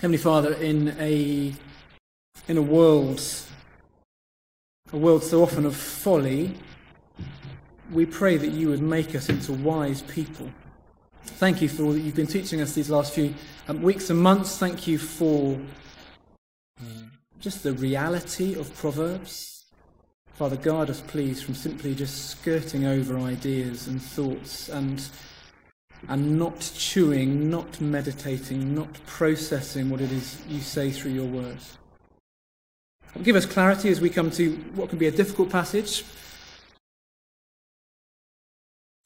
Heavenly Father, in a, in a world, a world so often of folly, we pray that you would make us into wise people. Thank you for all that you've been teaching us these last few um, weeks and months. Thank you for just the reality of Proverbs. Father, guard us, please, from simply just skirting over ideas and thoughts and, and not chewing, not meditating, not processing what it is you say through your word. Give us clarity as we come to what can be a difficult passage.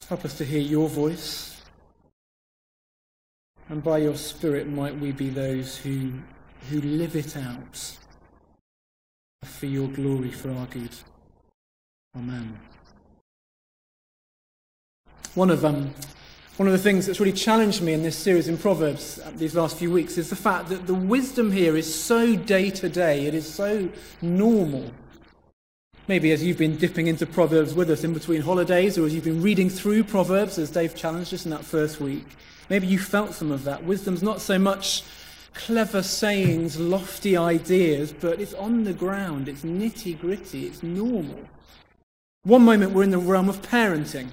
Help us to hear your voice. And by your Spirit, might we be those who, who live it out for your glory, for our good. Amen. One of, um, one of the things that's really challenged me in this series in Proverbs uh, these last few weeks is the fact that the wisdom here is so day to day, it is so normal. Maybe as you've been dipping into Proverbs with us in between holidays, or as you've been reading through Proverbs, as Dave challenged us in that first week, maybe you felt some of that. Wisdom's not so much clever sayings, lofty ideas, but it's on the ground, it's nitty gritty, it's normal. One moment we're in the realm of parenting.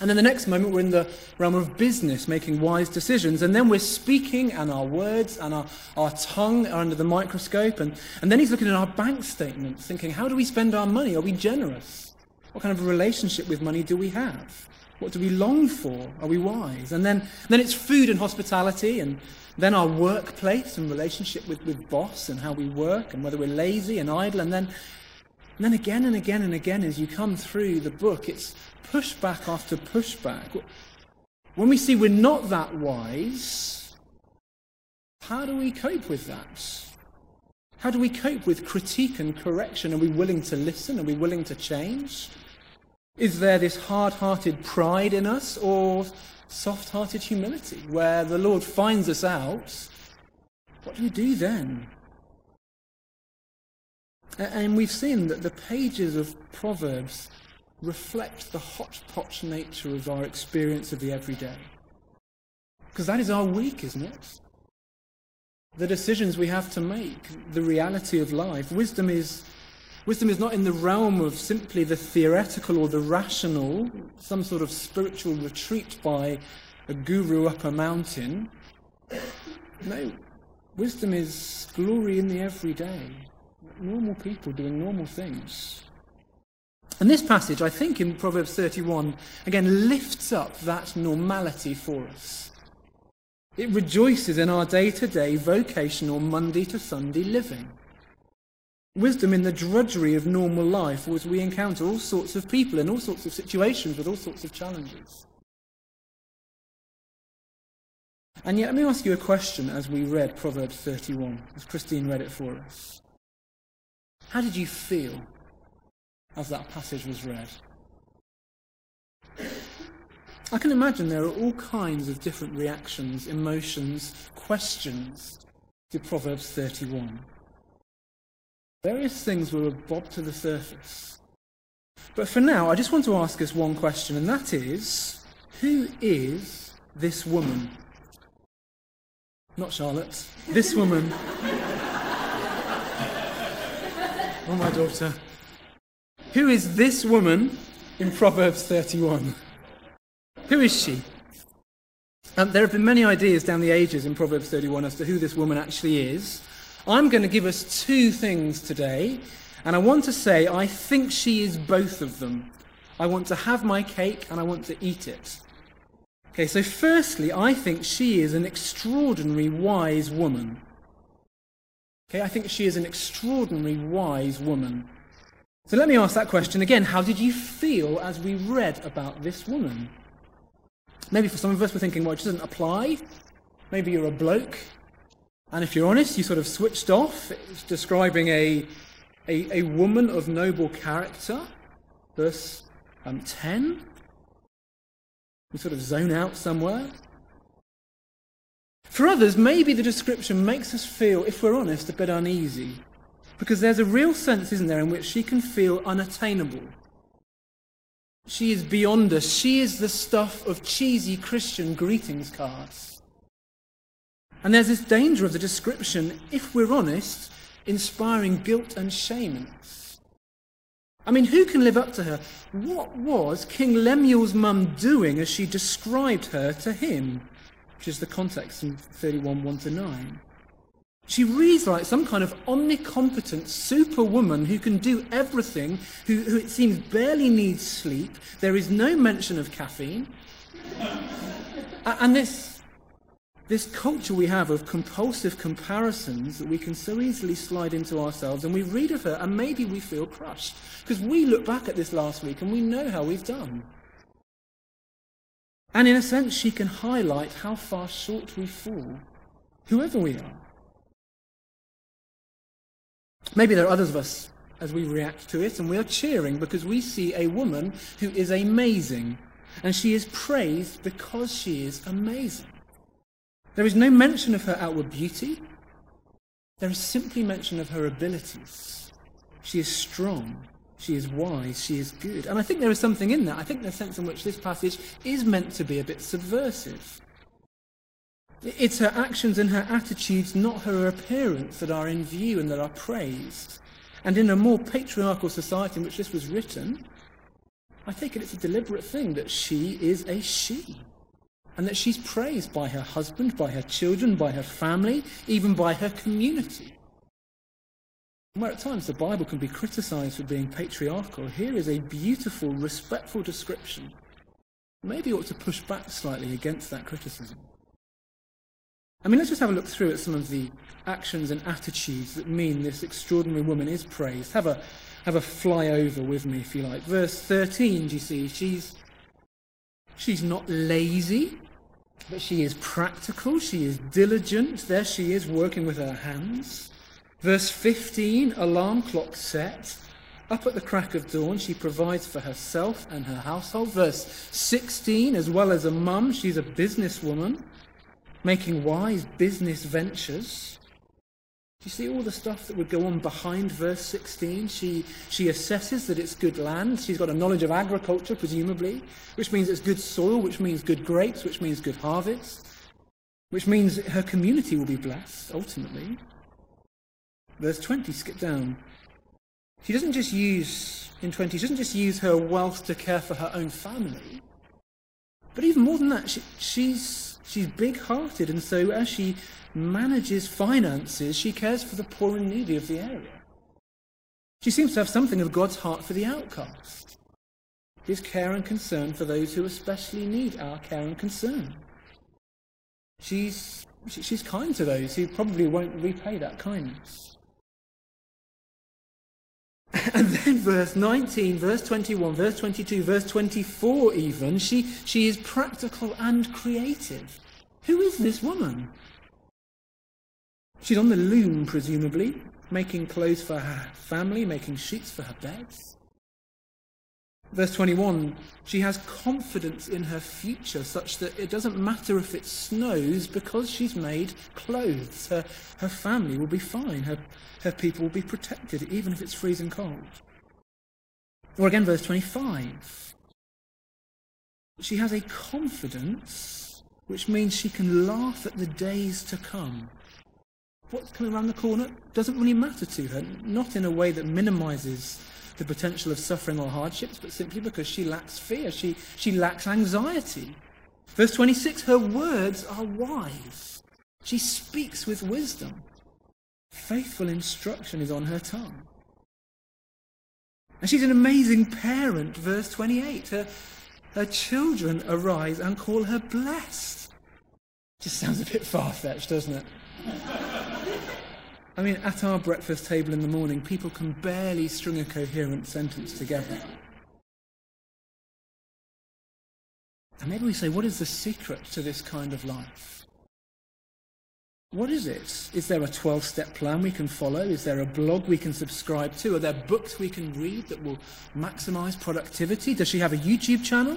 And then the next moment, we're in the realm of business, making wise decisions. And then we're speaking, and our words and our, our tongue are under the microscope. And, and then he's looking at our bank statements, thinking, how do we spend our money? Are we generous? What kind of relationship with money do we have? What do we long for? Are we wise? And then, then it's food and hospitality, and then our workplace and relationship with, with boss and how we work, and whether we're lazy and idle. And then, and then again and again and again, as you come through the book, it's pushback after pushback. When we see we're not that wise, how do we cope with that? How do we cope with critique and correction? Are we willing to listen? Are we willing to change? Is there this hard hearted pride in us or soft hearted humility where the Lord finds us out? What do we do then? And we've seen that the pages of Proverbs reflect the hodgepodge nature of our experience of the everyday. Because that is our week, isn't it? The decisions we have to make, the reality of life. Wisdom is, wisdom is not in the realm of simply the theoretical or the rational, some sort of spiritual retreat by a guru up a mountain. No, wisdom is glory in the everyday. Normal people doing normal things. And this passage, I think, in Proverbs 31, again, lifts up that normality for us. It rejoices in our day to day vocational Monday to Sunday living. Wisdom in the drudgery of normal life as we encounter all sorts of people in all sorts of situations with all sorts of challenges. And yet, let me ask you a question as we read Proverbs 31, as Christine read it for us. How did you feel as that passage was read. I can imagine there are all kinds of different reactions, emotions, questions to Proverbs 31. Various things will have bobbed to the surface. But for now, I just want to ask us one question, and that is who is this woman? Not Charlotte. This woman. oh, my daughter. Who is this woman in Proverbs 31? Who is she? Um, there have been many ideas down the ages in Proverbs 31 as to who this woman actually is. I'm going to give us two things today, and I want to say I think she is both of them. I want to have my cake and I want to eat it. Okay, so firstly, I think she is an extraordinary wise woman. Okay, I think she is an extraordinary wise woman. So let me ask that question again. How did you feel as we read about this woman? Maybe for some of us, we're thinking, well, it doesn't apply. Maybe you're a bloke. And if you're honest, you sort of switched off. It's describing a, a, a woman of noble character. Verse um, 10. We sort of zone out somewhere. For others, maybe the description makes us feel, if we're honest, a bit uneasy. Because there's a real sense, isn't there, in which she can feel unattainable. She is beyond us. She is the stuff of cheesy Christian greetings cards. And there's this danger of the description, if we're honest, inspiring guilt and shame. I mean, who can live up to her? What was King Lemuel's mum doing as she described her to him? Which is the context in 31 1 to 9. She reads like some kind of omnicompetent superwoman who can do everything, who, who it seems barely needs sleep. There is no mention of caffeine. and this, this culture we have of compulsive comparisons that we can so easily slide into ourselves, and we read of her and maybe we feel crushed. Because we look back at this last week and we know how we've done. And in a sense, she can highlight how far short we fall, whoever we are. Maybe there are others of us as we react to it, and we are cheering because we see a woman who is amazing, and she is praised because she is amazing. There is no mention of her outward beauty, there is simply mention of her abilities. She is strong, she is wise, she is good. And I think there is something in that. I think there's a sense in which this passage is meant to be a bit subversive. It's her actions and her attitudes, not her appearance, that are in view and that are praised. And in a more patriarchal society in which this was written, I take it it's a deliberate thing that she is a she. And that she's praised by her husband, by her children, by her family, even by her community. Where at times the Bible can be criticized for being patriarchal, here is a beautiful, respectful description. Maybe ought to push back slightly against that criticism. I mean, let's just have a look through at some of the actions and attitudes that mean this extraordinary woman is praised. Have a, have a fly over with me, if you like. Verse 13, do you see? She's, she's not lazy, but she is practical. She is diligent. There she is working with her hands. Verse 15, alarm clock set. Up at the crack of dawn, she provides for herself and her household. Verse 16, as well as a mum, she's a businesswoman making wise business ventures. Do you see all the stuff that would go on behind verse 16? She, she assesses that it's good land. She's got a knowledge of agriculture, presumably, which means it's good soil, which means good grapes, which means good harvest, which means her community will be blessed, ultimately. Verse 20, skip down. She doesn't just use, in 20, she doesn't just use her wealth to care for her own family, but even more than that, she, she's She's big hearted, and so as she manages finances, she cares for the poor and needy of the area. She seems to have something of God's heart for the outcast. His care and concern for those who especially need our care and concern. She's, she's kind to those who probably won't repay that kindness. And then verse 19, verse 21, verse 22, verse 24 even, she, she is practical and creative. Who is this woman? She's on the loom, presumably, making clothes for her family, making sheets for her beds. Verse 21 she has confidence in her future, such that it doesn't matter if it snows because she's made clothes. Her, her family will be fine, her, her people will be protected, even if it's freezing cold. Or again, verse 25 she has a confidence which means she can laugh at the days to come. What's coming around the corner doesn't really matter to her, not in a way that minimizes the potential of suffering or hardships, but simply because she lacks fear. She, she lacks anxiety. Verse 26 her words are wise. She speaks with wisdom. Faithful instruction is on her tongue. And she's an amazing parent. Verse 28 her, her children arise and call her blessed. Just sounds a bit far fetched, doesn't it? I mean, at our breakfast table in the morning, people can barely string a coherent sentence together. And maybe we say, what is the secret to this kind of life? What is it? Is there a 12 step plan we can follow? Is there a blog we can subscribe to? Are there books we can read that will maximize productivity? Does she have a YouTube channel?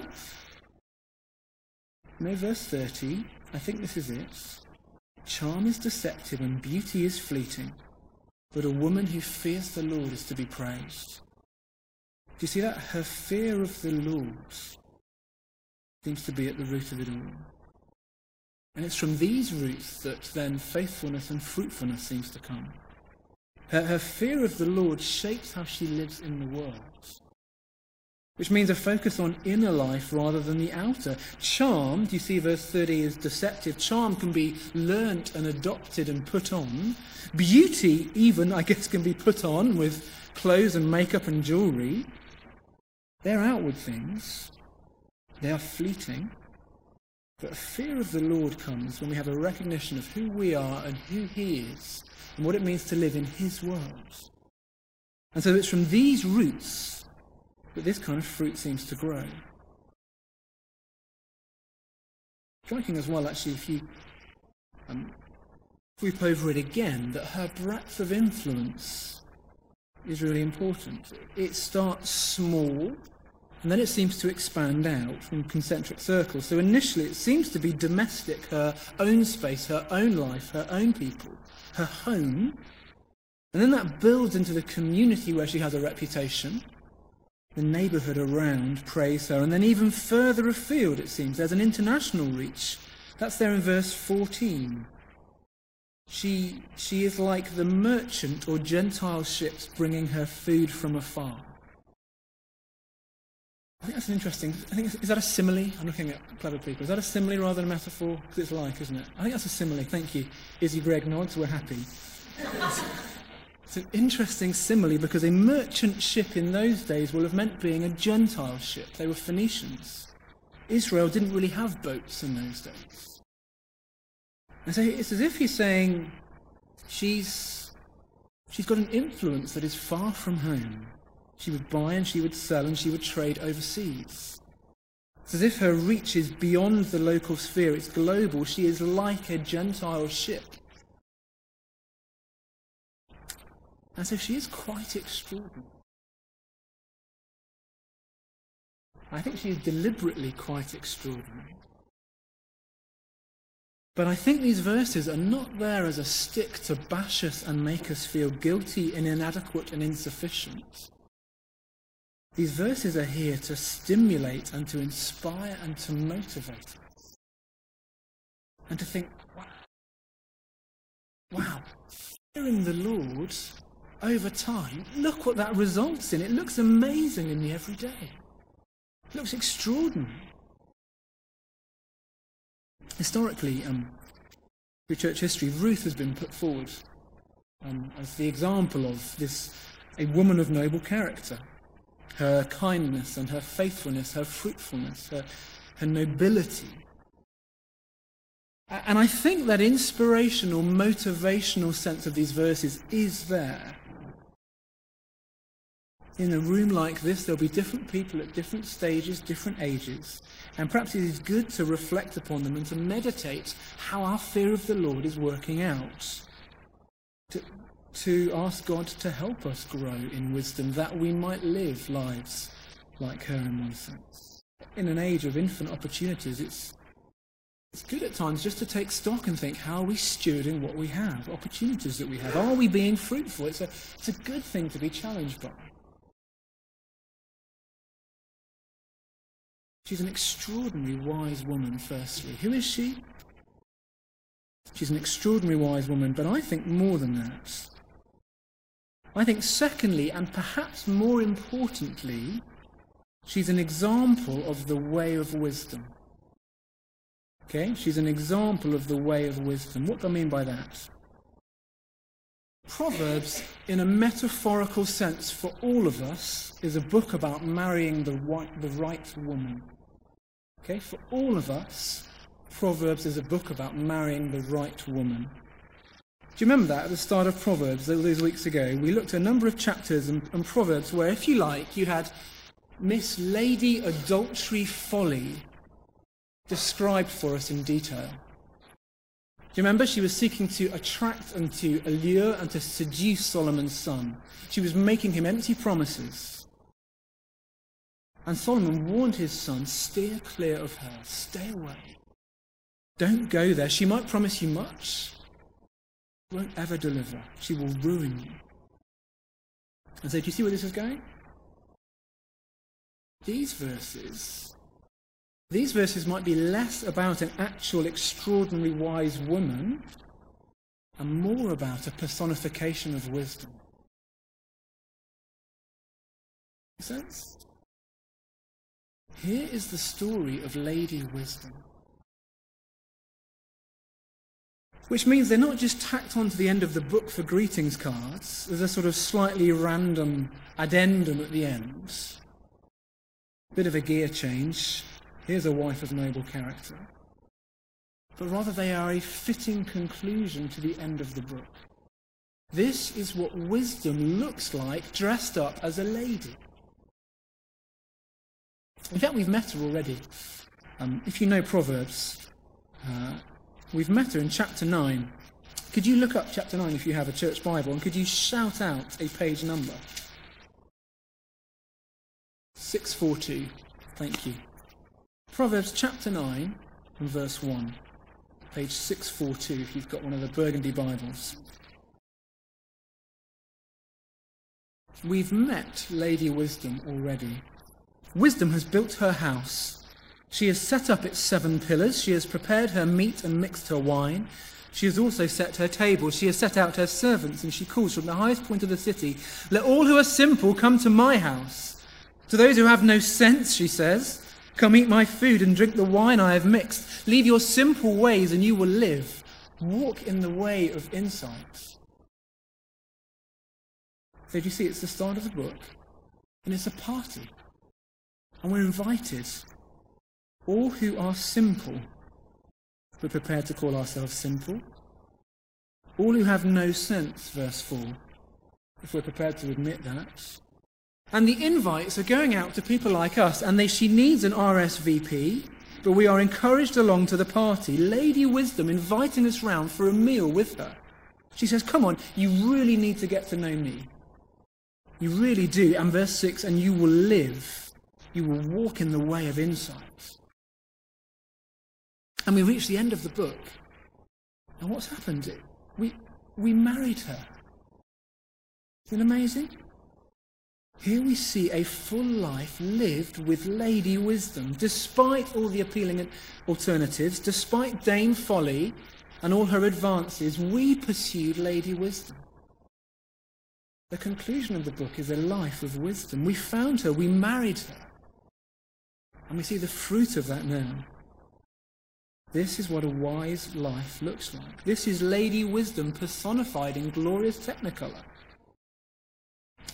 No, verse 30. I think this is it. Charm is deceptive and beauty is fleeting, but a woman who fears the Lord is to be praised. Do you see that? Her fear of the Lord seems to be at the root of it all. And it's from these roots that then faithfulness and fruitfulness seems to come. Her, her fear of the Lord shapes how she lives in the world which means a focus on inner life rather than the outer. Charm, do you see verse 30 is deceptive? Charm can be learnt and adopted and put on. Beauty, even, I guess, can be put on with clothes and makeup and jewelry. They're outward things, they are fleeting. But fear of the Lord comes when we have a recognition of who we are and who He is and what it means to live in His world. And so it's from these roots that this kind of fruit seems to grow. Striking as well, actually, if you um, group over it again, that her breadth of influence is really important. It starts small, and then it seems to expand out from concentric circles. So initially, it seems to be domestic, her own space, her own life, her own people, her home. And then that builds into the community where she has a reputation. The neighbourhood around praise her. And then even further afield, it seems, there's an international reach. That's there in verse 14. She, she is like the merchant or Gentile ships bringing her food from afar. I think that's an interesting. I think is that a simile? I'm looking at clever people. Is that a simile rather than a metaphor? Because it's like, isn't it? I think that's a simile. Thank you. Izzy Greg nods. We're happy. It's an interesting simile because a merchant ship in those days will have meant being a Gentile ship. They were Phoenicians. Israel didn't really have boats in those days. And so it's as if he's saying she's she's got an influence that is far from home. She would buy and she would sell and she would trade overseas. It's as if her reach is beyond the local sphere, it's global. She is like a Gentile ship. And so she is quite extraordinary. I think she is deliberately quite extraordinary. But I think these verses are not there as a stick to bash us and make us feel guilty and inadequate and insufficient. These verses are here to stimulate and to inspire and to motivate us. And to think, wow, wow, fearing the Lord over time, look what that results in. It looks amazing in the everyday. It looks extraordinary. Historically, um, through church history, Ruth has been put forward um, as the example of this, a woman of noble character her kindness and her faithfulness, her fruitfulness, her, her nobility. And I think that inspirational, motivational sense of these verses is there. In a room like this, there'll be different people at different stages, different ages, and perhaps it is good to reflect upon them and to meditate how our fear of the Lord is working out. To, to ask God to help us grow in wisdom that we might live lives like her in one sense. In an age of infinite opportunities, it's, it's good at times just to take stock and think, how are we stewarding what we have, opportunities that we have? Are we being fruitful? It's a, it's a good thing to be challenged by. She's an extraordinary wise woman, firstly. Who is she? She's an extraordinary wise woman, but I think more than that. I think, secondly, and perhaps more importantly, she's an example of the way of wisdom. Okay? She's an example of the way of wisdom. What do I mean by that? Proverbs, in a metaphorical sense for all of us, is a book about marrying the right, the right woman. Okay? For all of us, Proverbs is a book about marrying the right woman. Do you remember that at the start of Proverbs, those weeks ago? We looked at a number of chapters and, and Proverbs where, if you like, you had Miss Lady Adultery Folly described for us in detail. Do you remember? She was seeking to attract and to allure and to seduce Solomon's son. She was making him empty promises. And Solomon warned his son, steer clear of her, stay away. Don't go there. She might promise you much, won't ever deliver. She will ruin you. And so, do you see where this is going? These verses these verses might be less about an actual extraordinary wise woman and more about a personification of wisdom. Make sense? Here is the story of Lady Wisdom. Which means they're not just tacked onto the end of the book for greetings cards there's a sort of slightly random addendum at the end. Bit of a gear change. Here's a wife of noble character. But rather, they are a fitting conclusion to the end of the book. This is what wisdom looks like dressed up as a lady. In fact, we've met her already. Um, if you know Proverbs, uh, we've met her in chapter 9. Could you look up chapter 9 if you have a church Bible, and could you shout out a page number? 642. Thank you. Proverbs chapter 9 and verse 1. Page 642 if you've got one of the Burgundy Bibles. We've met Lady Wisdom already. Wisdom has built her house. She has set up its seven pillars. She has prepared her meat and mixed her wine. She has also set her table. She has set out her servants, and she calls from the highest point of the city, Let all who are simple come to my house. To those who have no sense, she says, Come eat my food and drink the wine I have mixed. Leave your simple ways, and you will live. Walk in the way of insight. So, do you see, it's the start of the book, and it's a party. And we're invited. All who are simple, we're prepared to call ourselves simple. All who have no sense, verse 4, if we're prepared to admit that. And the invites are going out to people like us, and they, she needs an RSVP, but we are encouraged along to the party. Lady Wisdom inviting us round for a meal with her. She says, Come on, you really need to get to know me. You really do. And verse 6, and you will live you will walk in the way of insights. And we reach the end of the book. And what's happened? We, we married her. Isn't it amazing? Here we see a full life lived with Lady Wisdom, despite all the appealing alternatives, despite Dame Folly and all her advances, we pursued Lady Wisdom. The conclusion of the book is a life of wisdom. We found her, we married her. And we see the fruit of that now. This is what a wise life looks like. This is Lady Wisdom personified in glorious technicolor.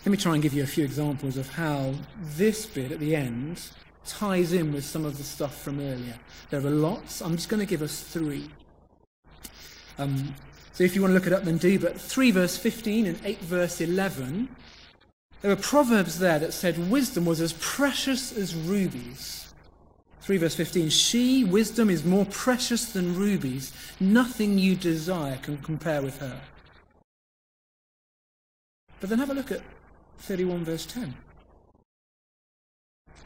Let me try and give you a few examples of how this bit at the end ties in with some of the stuff from earlier. There are lots. I'm just going to give us three. Um, so if you want to look it up, then do. But 3 verse 15 and 8 verse 11, there were proverbs there that said wisdom was as precious as rubies. 3 verse 15 She, wisdom, is more precious than rubies. Nothing you desire can compare with her. But then have a look at 31 verse 10.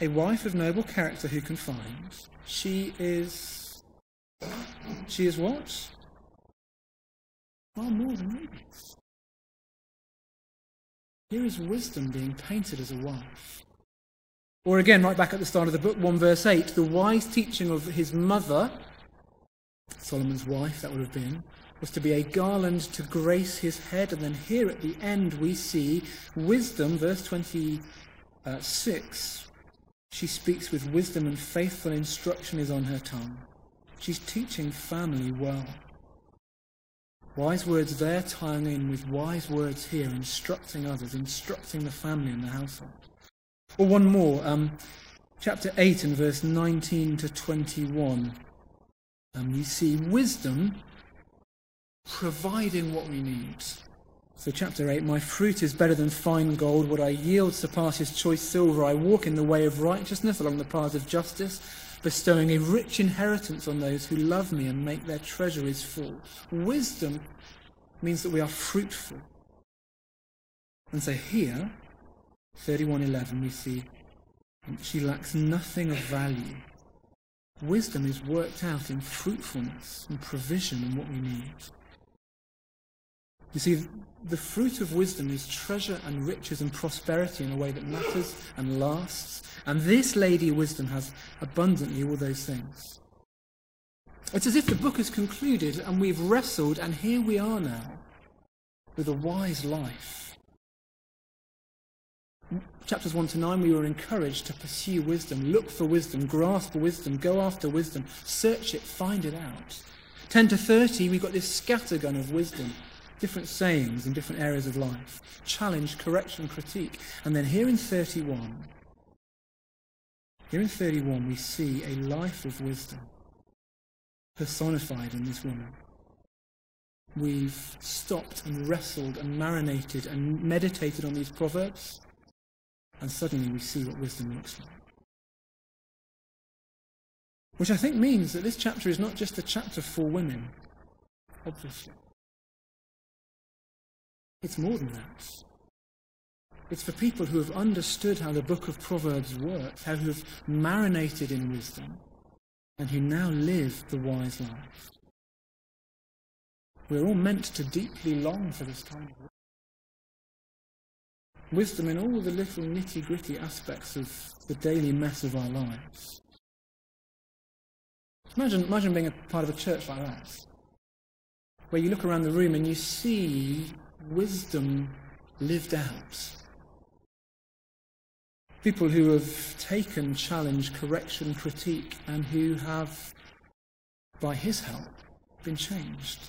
A wife of noble character who can find, she is. She is what? Far more than rubies. Here is wisdom being painted as a wife. Or again, right back at the start of the book, 1 verse 8, the wise teaching of his mother, Solomon's wife, that would have been, was to be a garland to grace his head. And then here at the end, we see wisdom, verse 26. She speaks with wisdom and faithful instruction is on her tongue. She's teaching family well. Wise words there tying in with wise words here, instructing others, instructing the family and the household. Or one more, um, chapter 8 and verse 19 to 21. Um, you see wisdom providing what we need. So, chapter 8 My fruit is better than fine gold. What I yield surpasses choice silver. I walk in the way of righteousness along the paths of justice, bestowing a rich inheritance on those who love me and make their treasuries full. Wisdom means that we are fruitful. And so, here, 31:11 we see she lacks nothing of value. Wisdom is worked out in fruitfulness and provision and what we need. You see, the fruit of wisdom is treasure and riches and prosperity in a way that matters and lasts. And this lady wisdom has abundantly all those things. It's as if the book has concluded and we've wrestled, and here we are now with a wise life. Chapters 1 to 9, we were encouraged to pursue wisdom, look for wisdom, grasp wisdom, go after wisdom, search it, find it out. 10 to 30, we've got this scattergun of wisdom different sayings in different areas of life, challenge, correction, critique. And then here in 31, here in 31, we see a life of wisdom personified in this woman. We've stopped and wrestled and marinated and meditated on these proverbs, and suddenly we see what wisdom looks like. Which I think means that this chapter is not just a chapter for women, obviously. It's more than that. It's for people who have understood how the book of Proverbs works, how who have marinated in wisdom, and who now live the wise life. We're all meant to deeply long for this kind of wisdom. Wisdom in all the little nitty gritty aspects of the daily mess of our lives. Imagine, imagine being a part of a church like that, where you look around the room and you see wisdom lived out. People who have taken challenge, correction, critique, and who have, by his help, been changed.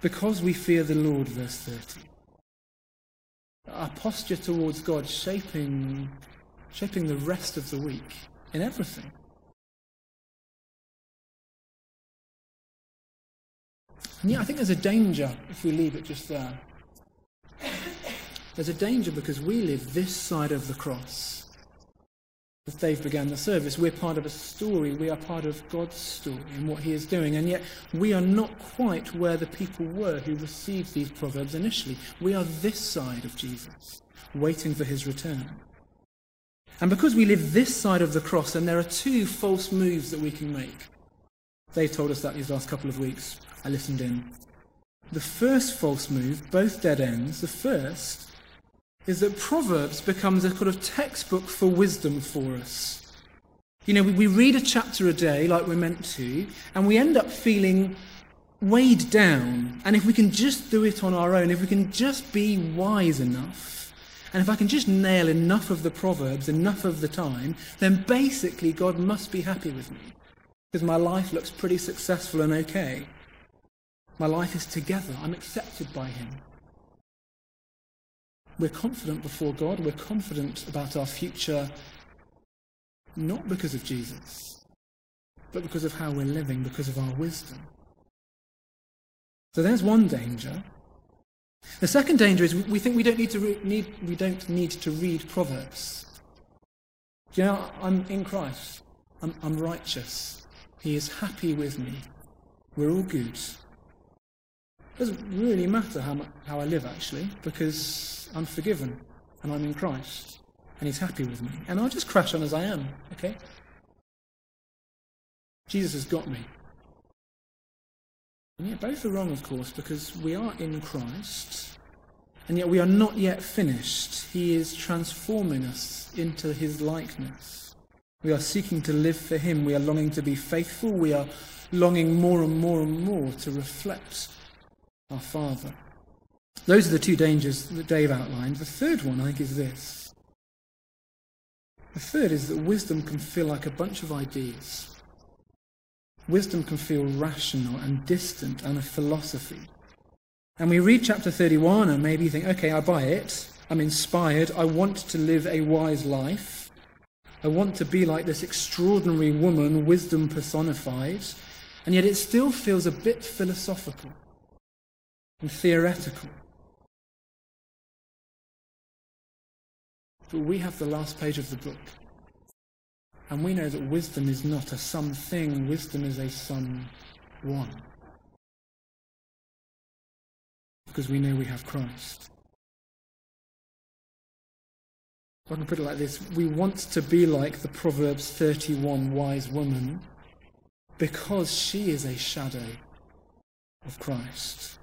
Because we fear the Lord, verse 30. Our posture towards God shaping, shaping the rest of the week in everything. And yet, I think there's a danger if we leave it just there. There's a danger because we live this side of the cross. As Dave began the service, we're part of a story. We are part of God's story and what He is doing. And yet, we are not quite where the people were who received these proverbs initially. We are this side of Jesus, waiting for His return. And because we live this side of the cross, and there are two false moves that we can make. Dave told us that these last couple of weeks. I listened in. The first false move, both dead ends, the first is that Proverbs becomes a kind of textbook for wisdom for us. You know, we, read a chapter a day like we're meant to, and we end up feeling weighed down. And if we can just do it on our own, if we can just be wise enough, and if I can just nail enough of the Proverbs enough of the time, then basically God must be happy with me. Because my life looks pretty successful and okay. My life is together. I'm accepted by Him. We're confident before God. We're confident about our future, not because of Jesus, but because of how we're living, because of our wisdom. So there's one danger. The second danger is we think we don't need to re- need we don't need to read Proverbs. You know, I'm in Christ. I'm, I'm righteous. He is happy with me. We're all good. It doesn't really matter how, how I live, actually, because I'm forgiven and I'm in Christ and He's happy with me. And I'll just crash on as I am, okay? Jesus has got me. And yet, both are wrong, of course, because we are in Christ, and yet we are not yet finished. He is transforming us into His likeness. We are seeking to live for Him. We are longing to be faithful. We are longing more and more and more to reflect our Father. Those are the two dangers that Dave outlined. The third one, I think, is this. The third is that wisdom can feel like a bunch of ideas. Wisdom can feel rational and distant and a philosophy. And we read chapter 31 and maybe think, okay, I buy it. I'm inspired. I want to live a wise life. I want to be like this extraordinary woman, wisdom personified. And yet it still feels a bit philosophical and theoretical. But we have the last page of the book. And we know that wisdom is not a something, wisdom is a some one. Because we know we have Christ. I can put it like this we want to be like the Proverbs 31 wise woman because she is a shadow of Christ.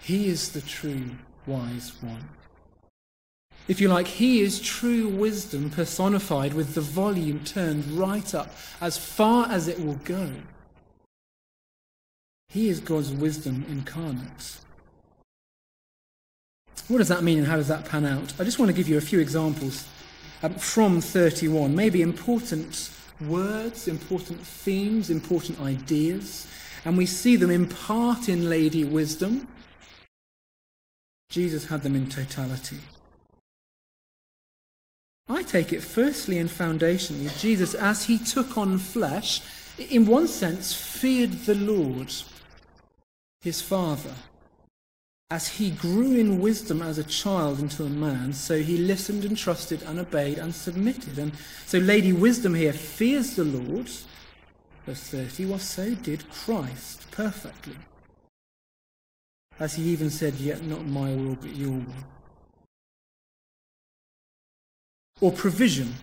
He is the true wise one. If you like, he is true wisdom personified with the volume turned right up as far as it will go. He is God's wisdom incarnate. What does that mean and how does that pan out? I just want to give you a few examples um, from 31, maybe important words, important themes, important ideas, and we see them in part in Lady Wisdom. Jesus had them in totality. I take it firstly and foundationally, Jesus, as he took on flesh, in one sense, feared the Lord, his Father. As he grew in wisdom as a child into a man, so he listened and trusted and obeyed and submitted. And so Lady Wisdom here fears the Lord, verse 30, well, so did Christ perfectly. As he even said, Yet not my will, but your will. Or provision.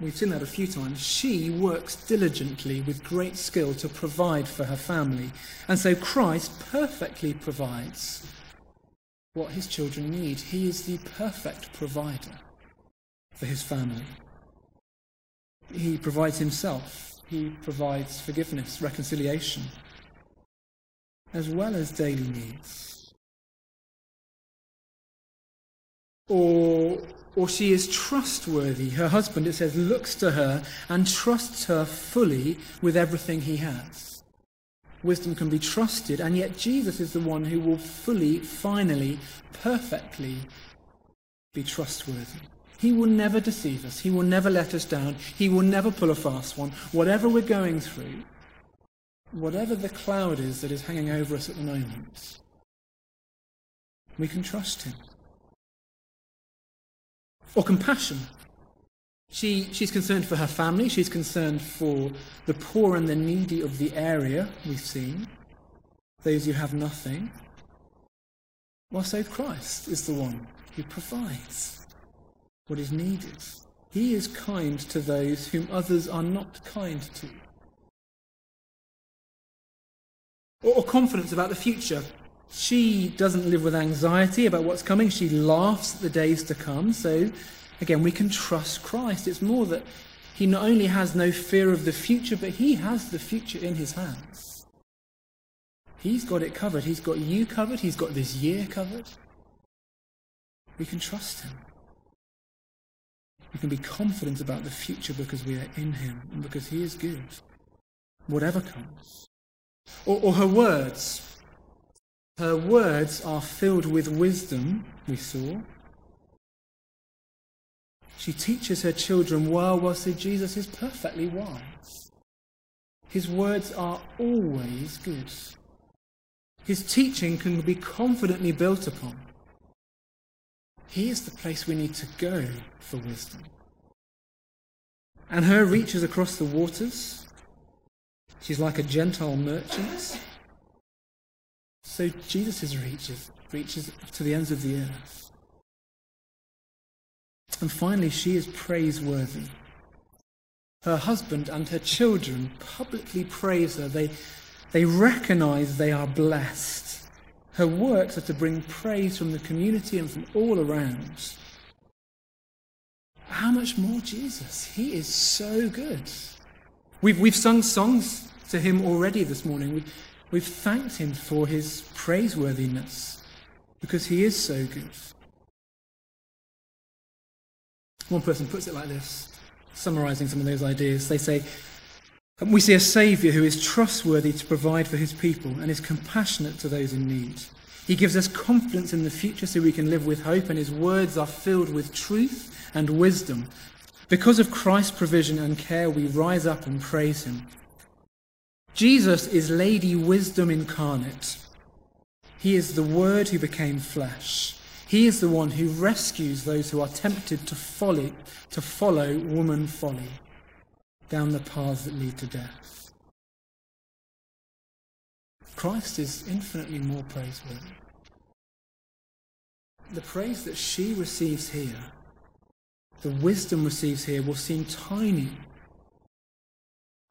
We've seen that a few times. She works diligently with great skill to provide for her family. And so Christ perfectly provides what his children need. He is the perfect provider for his family. He provides himself, he provides forgiveness, reconciliation, as well as daily needs. Or or she is trustworthy. Her husband, it says, looks to her and trusts her fully with everything he has. Wisdom can be trusted, and yet Jesus is the one who will fully, finally, perfectly be trustworthy. He will never deceive us. He will never let us down. He will never pull a fast one. Whatever we're going through, whatever the cloud is that is hanging over us at the moment, we can trust him or compassion. She, she's concerned for her family, she's concerned for the poor and the needy of the area, we've seen, those who have nothing. Well, so Christ is the one who provides what is needed. He is kind to those whom others are not kind to. Or, or confidence about the future. She doesn't live with anxiety about what's coming. She laughs at the days to come. So, again, we can trust Christ. It's more that he not only has no fear of the future, but he has the future in his hands. He's got it covered. He's got you covered. He's got this year covered. We can trust him. We can be confident about the future because we are in him and because he is good, whatever comes. Or, or her words. Her words are filled with wisdom, we saw. She teaches her children well, so Jesus is perfectly wise. His words are always good. His teaching can be confidently built upon. He is the place we need to go for wisdom. And her reaches across the waters. She's like a Gentile merchant. So Jesus' reaches reaches to the ends of the earth. And finally, she is praiseworthy. Her husband and her children publicly praise her. They, they recognize they are blessed. Her works are to bring praise from the community and from all around. How much more Jesus? He is so good. We've, we've sung songs to him already this morning. We, We've thanked him for his praiseworthiness because he is so good. One person puts it like this, summarizing some of those ideas. They say, um, We see a Saviour who is trustworthy to provide for his people and is compassionate to those in need. He gives us confidence in the future so we can live with hope, and his words are filled with truth and wisdom. Because of Christ's provision and care, we rise up and praise him. Jesus is Lady Wisdom incarnate. He is the Word who became flesh. He is the one who rescues those who are tempted to folly, to follow woman folly down the paths that lead to death. Christ is infinitely more praiseworthy. The praise that she receives here, the wisdom receives here, will seem tiny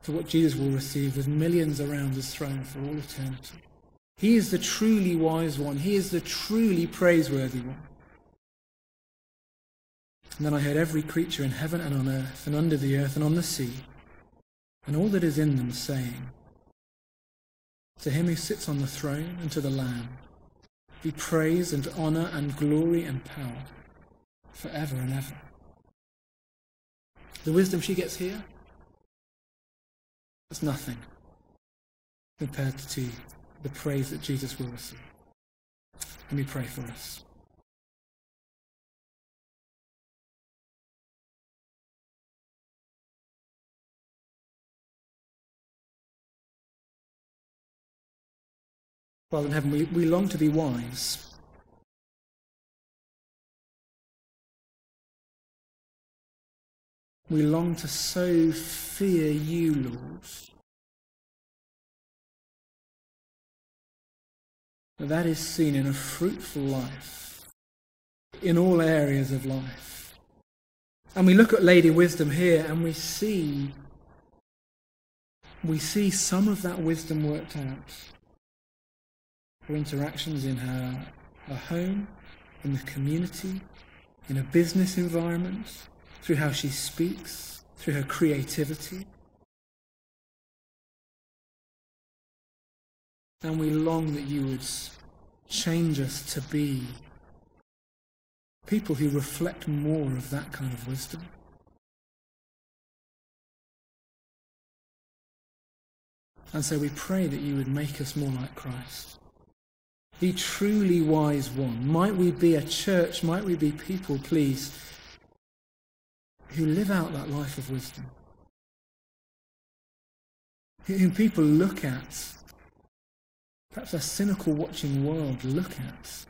to what Jesus will receive with millions around his throne for all eternity. He is the truly wise one. He is the truly praiseworthy one. And then I heard every creature in heaven and on earth and under the earth and on the sea and all that is in them saying, To him who sits on the throne and to the Lamb be praise and honor and glory and power forever and ever. The wisdom she gets here, is nothing compared to the praise that Jesus will receive. Let me pray for us. Father in heaven, we, we long to be wise. We long to so fear you, Lord. But that is seen in a fruitful life, in all areas of life. And we look at Lady Wisdom here and we see, we see some of that wisdom worked out her interactions in her, her home, in the community, in a business environment, through how she speaks, through her creativity. And we long that you would change us to be people who reflect more of that kind of wisdom. And so we pray that you would make us more like Christ the truly wise one. Might we be a church, might we be people, please, who live out that life of wisdom. Whom people look at, perhaps a cynical watching world look at,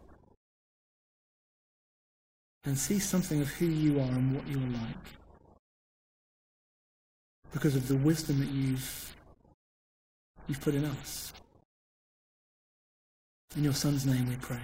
and see something of who you are and what you are like. Because of the wisdom that you've, you've put in us. In your Son's name we pray.